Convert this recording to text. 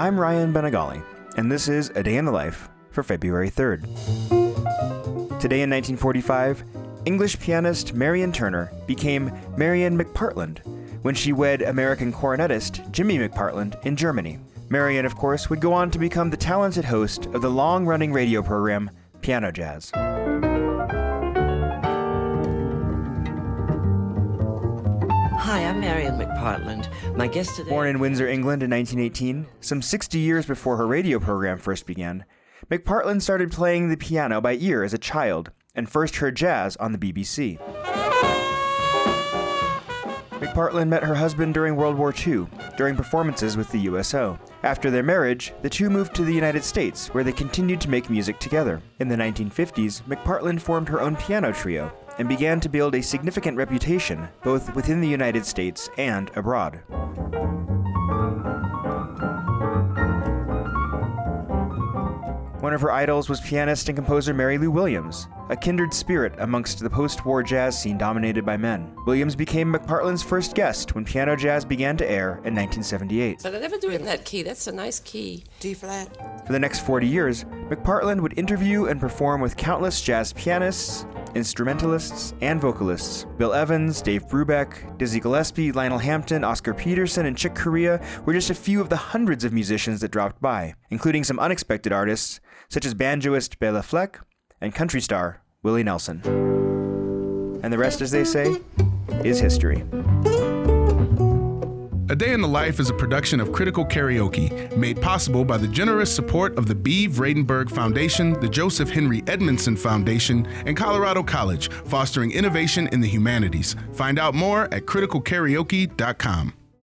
I'm Ryan Bañagale, and this is A Day in the Life for February 3rd. Today in 1945, English pianist Marian Turner became Marian McPartland when she wed American cornetist Jimmy McPartland in Germany. Marian, of course, would go on to become the talented host of the long running radio program Piano Jazz. Hi, I'm Marian McPartland. My guest today. Born in Windsor, England in 1918, some 60 years before her radio program first began, McPartland started playing the piano by ear as a child and first heard jazz on the BBC. McPartland met her husband during World War II, during performances with the USO. After their marriage, the two moved to the United States, where they continued to make music together. In the 1950s, McPartland formed her own piano trio and began to build a significant reputation both within the United States and abroad. One of her idols was pianist and composer Mary Lou Williams, a kindred spirit amongst the post war jazz scene dominated by men. Williams became McPartland's first guest when piano jazz began to air in 1978. But I never do it in that key. That's a nice key. D flat. For the next 40 years, McPartland would interview and perform with countless jazz pianists, instrumentalists, and vocalists. Bill Evans, Dave Brubeck, Dizzy Gillespie, Lionel Hampton, Oscar Peterson, and Chick Corea were just a few of the hundreds of musicians that dropped by, including some unexpected artists such as banjoist Bela Fleck and country star Willie Nelson. And the rest, as they say, is history. A Day in the Life is a production of Critical Karaoke, made possible by the generous support of the Bee Vradenburg Foundation, the Joseph Henry Edmondson Foundation, and Colorado College, fostering innovation in the humanities. Find out more at criticalkaraoke.com.